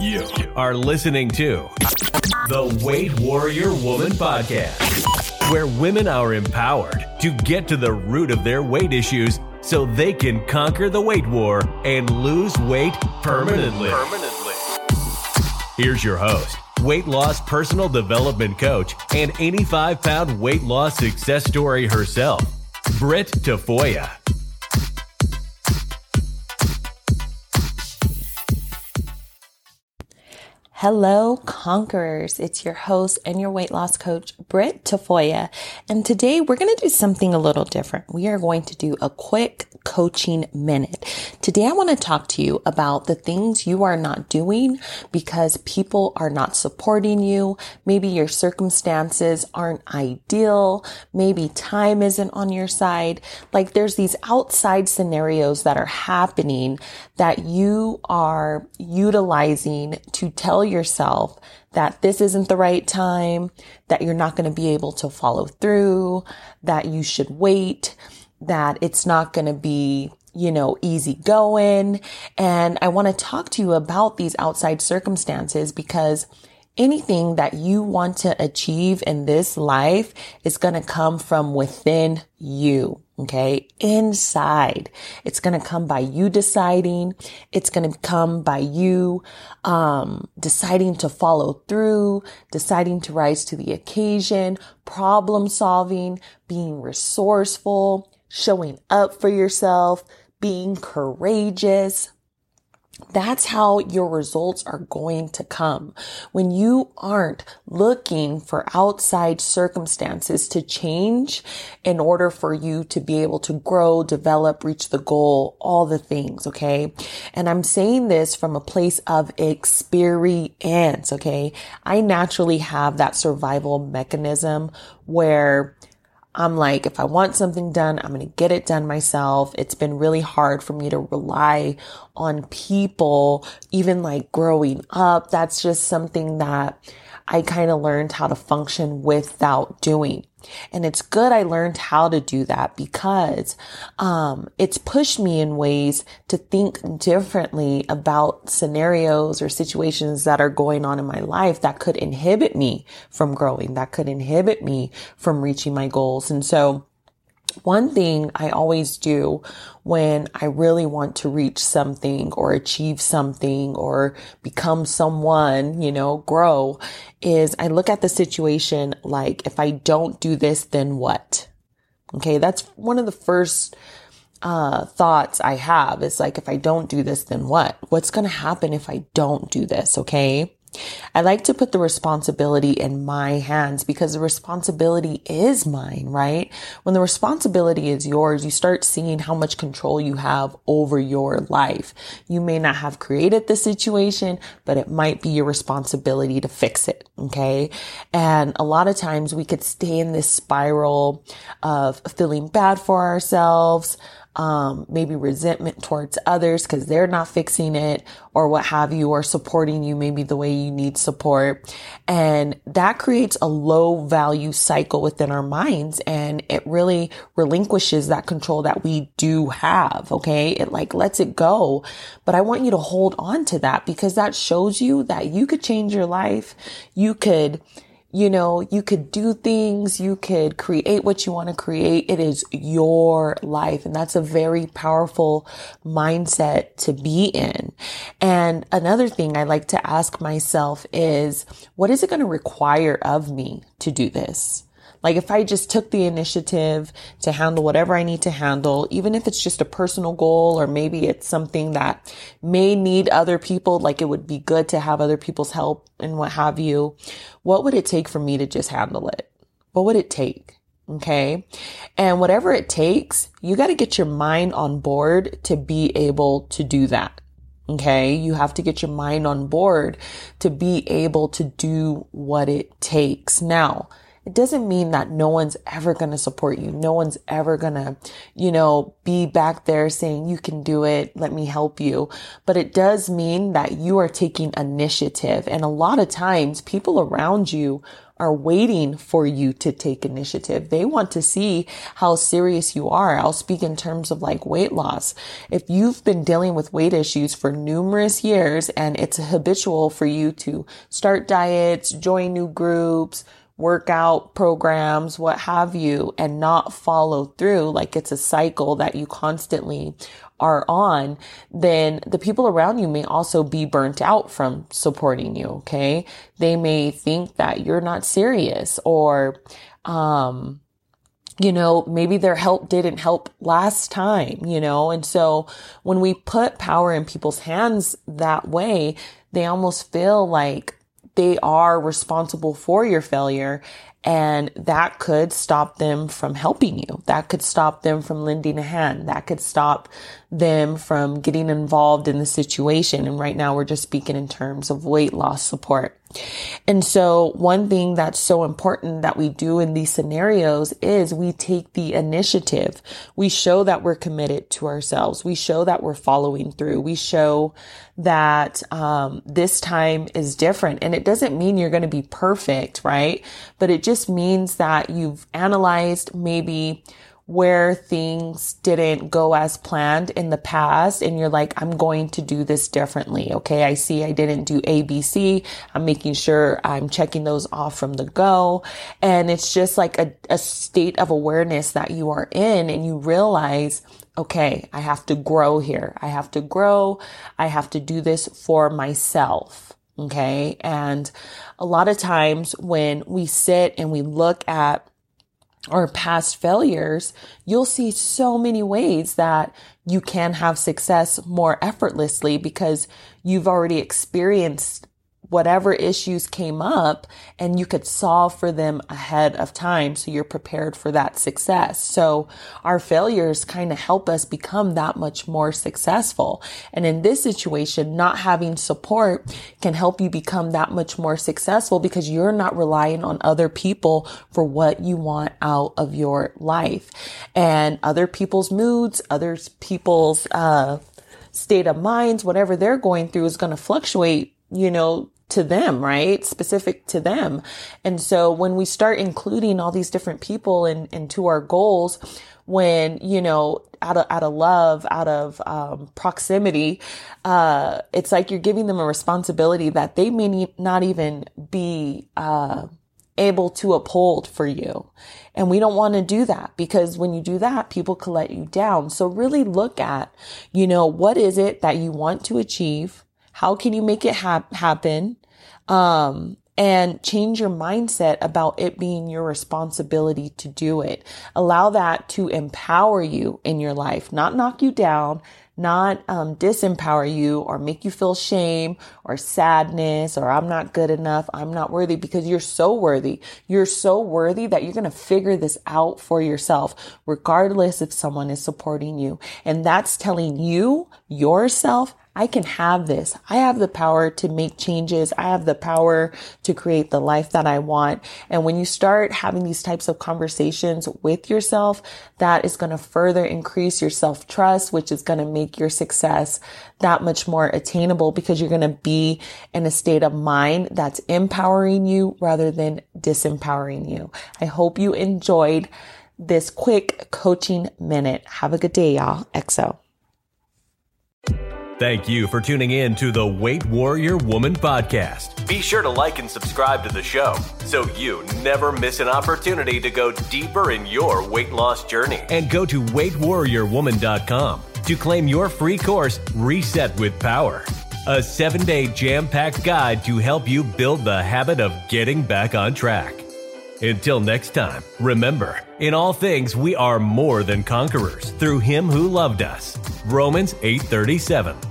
You are listening to the Weight Warrior Woman Podcast, where women are empowered to get to the root of their weight issues so they can conquer the weight war and lose weight permanently. Permanently. Here's your host, weight loss personal development coach, and 85 pound weight loss success story herself, Britt Tafoya. Hello, conquerors. It's your host and your weight loss coach, Britt Tafoya. And today we're going to do something a little different. We are going to do a quick coaching minute. Today I want to talk to you about the things you are not doing because people are not supporting you. Maybe your circumstances aren't ideal. Maybe time isn't on your side. Like there's these outside scenarios that are happening that you are utilizing to tell yourself that this isn't the right time, that you're not going to be able to follow through, that you should wait, that it's not going to be you know, easy going. And I want to talk to you about these outside circumstances because anything that you want to achieve in this life is going to come from within you. Okay. Inside. It's going to come by you deciding. It's going to come by you, um, deciding to follow through, deciding to rise to the occasion, problem solving, being resourceful, showing up for yourself, being courageous, that's how your results are going to come. When you aren't looking for outside circumstances to change in order for you to be able to grow, develop, reach the goal, all the things. Okay. And I'm saying this from a place of experience. Okay. I naturally have that survival mechanism where I'm like, if I want something done, I'm going to get it done myself. It's been really hard for me to rely on people, even like growing up. That's just something that I kind of learned how to function without doing. And it's good I learned how to do that because um, it's pushed me in ways to think differently about scenarios or situations that are going on in my life that could inhibit me from growing, that could inhibit me from reaching my goals. And so one thing I always do when I really want to reach something or achieve something or become someone, you know, grow is I look at the situation like, if I don't do this, then what? Okay. That's one of the first uh, thoughts I have is like, if I don't do this, then what? What's going to happen if I don't do this? Okay. I like to put the responsibility in my hands because the responsibility is mine, right? When the responsibility is yours, you start seeing how much control you have over your life. You may not have created the situation, but it might be your responsibility to fix it. Okay. And a lot of times we could stay in this spiral of feeling bad for ourselves, um, maybe resentment towards others because they're not fixing it or what have you, or supporting you maybe the way you need support. And that creates a low value cycle within our minds and it really relinquishes that control that we do have. Okay. It like lets it go. But I want you to hold on to that because that shows you that you could change your life. You could, you know, you could do things, you could create what you want to create. It is your life. And that's a very powerful mindset to be in. And another thing I like to ask myself is, what is it going to require of me to do this? Like if I just took the initiative to handle whatever I need to handle, even if it's just a personal goal or maybe it's something that may need other people, like it would be good to have other people's help and what have you. What would it take for me to just handle it? What would it take? Okay. And whatever it takes, you got to get your mind on board to be able to do that. Okay. You have to get your mind on board to be able to do what it takes. Now, it doesn't mean that no one's ever going to support you. No one's ever going to, you know, be back there saying, you can do it. Let me help you. But it does mean that you are taking initiative. And a lot of times people around you are waiting for you to take initiative. They want to see how serious you are. I'll speak in terms of like weight loss. If you've been dealing with weight issues for numerous years and it's habitual for you to start diets, join new groups, workout programs, what have you, and not follow through like it's a cycle that you constantly are on, then the people around you may also be burnt out from supporting you. Okay. They may think that you're not serious or, um, you know, maybe their help didn't help last time, you know? And so when we put power in people's hands that way, they almost feel like they are responsible for your failure and that could stop them from helping you. That could stop them from lending a hand. That could stop them from getting involved in the situation. And right now we're just speaking in terms of weight loss support. And so one thing that's so important that we do in these scenarios is we take the initiative. We show that we're committed to ourselves. We show that we're following through. We show that um, this time is different. And it doesn't mean you're going to be perfect, right? But it just means that you've analyzed maybe where things didn't go as planned in the past and you're like, I'm going to do this differently. Okay. I see I didn't do ABC. I'm making sure I'm checking those off from the go. And it's just like a, a state of awareness that you are in and you realize, okay, I have to grow here. I have to grow. I have to do this for myself. Okay. And a lot of times when we sit and we look at or past failures, you'll see so many ways that you can have success more effortlessly because you've already experienced whatever issues came up and you could solve for them ahead of time. So you're prepared for that success. So our failures kind of help us become that much more successful. And in this situation, not having support can help you become that much more successful because you're not relying on other people for what you want out of your life and other people's moods, other people's, uh, state of minds, whatever they're going through is going to fluctuate, you know, to them, right? Specific to them. And so when we start including all these different people in, into our goals, when, you know, out of, out of love, out of, um, proximity, uh, it's like you're giving them a responsibility that they may not even be, uh, able to uphold for you. And we don't want to do that because when you do that, people can let you down. So really look at, you know, what is it that you want to achieve? How can you make it ha- happen? Um, and change your mindset about it being your responsibility to do it. Allow that to empower you in your life, not knock you down, not um, disempower you or make you feel shame or sadness or I'm not good enough, I'm not worthy because you're so worthy. You're so worthy that you're going to figure this out for yourself, regardless if someone is supporting you. And that's telling you yourself I can have this. I have the power to make changes. I have the power to create the life that I want. And when you start having these types of conversations with yourself, that is going to further increase your self trust, which is going to make your success that much more attainable because you're going to be in a state of mind that's empowering you rather than disempowering you. I hope you enjoyed this quick coaching minute. Have a good day, y'all. XO. Thank you for tuning in to the Weight Warrior Woman podcast. Be sure to like and subscribe to the show so you never miss an opportunity to go deeper in your weight loss journey. And go to weightwarriorwoman.com to claim your free course, Reset with Power, a seven day jam packed guide to help you build the habit of getting back on track. Until next time, remember, in all things we are more than conquerors through him who loved us. Romans 8:37.